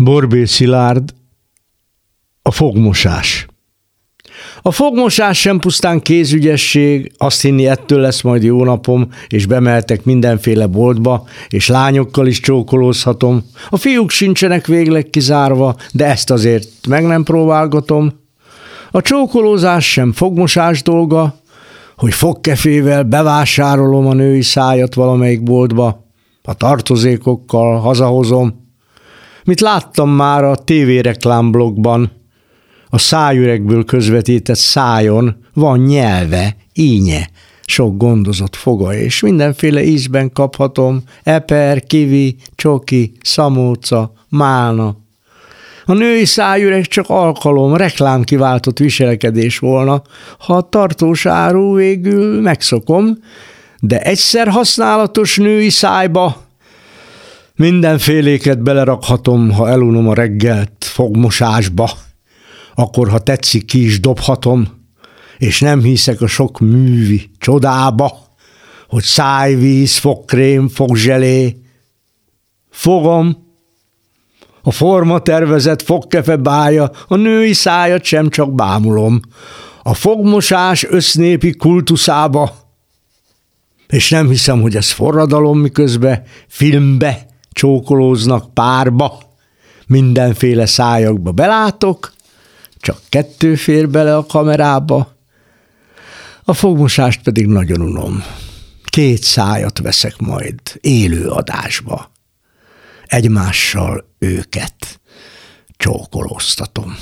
Borbél Szilárd, a fogmosás. A fogmosás sem pusztán kézügyesség, azt hinni ettől lesz majd jó napom, és bemeltek mindenféle boltba, és lányokkal is csókolózhatom. A fiúk sincsenek végleg kizárva, de ezt azért meg nem próbálgatom. A csókolózás sem fogmosás dolga, hogy fogkefével bevásárolom a női szájat valamelyik boltba, a tartozékokkal hazahozom, Mit láttam már a tévéreklámblogban, a szájüregből közvetített szájon van nyelve, ínye, sok gondozott foga, és mindenféle ízben kaphatom, eper, kivi, csoki, szamóca, málna. A női szájüreg csak alkalom, reklám kiváltott viselkedés volna, ha a tartós áru végül megszokom, de egyszer használatos női szájba Mindenféléket belerakhatom, ha elunom a reggelt fogmosásba, akkor ha tetszik, ki is dobhatom, és nem hiszek a sok művi csodába, hogy szájvíz, fogkrém, fogzselé. Fogom, a forma tervezett fogkefe bája, a női szájat sem csak bámulom. A fogmosás össznépi kultuszába, és nem hiszem, hogy ez forradalom, miközben filmbe csókolóznak párba, mindenféle szájakba belátok, csak kettő fér bele a kamerába, a fogmosást pedig nagyon unom. Két szájat veszek majd élő adásba. Egymással őket csókolóztatom.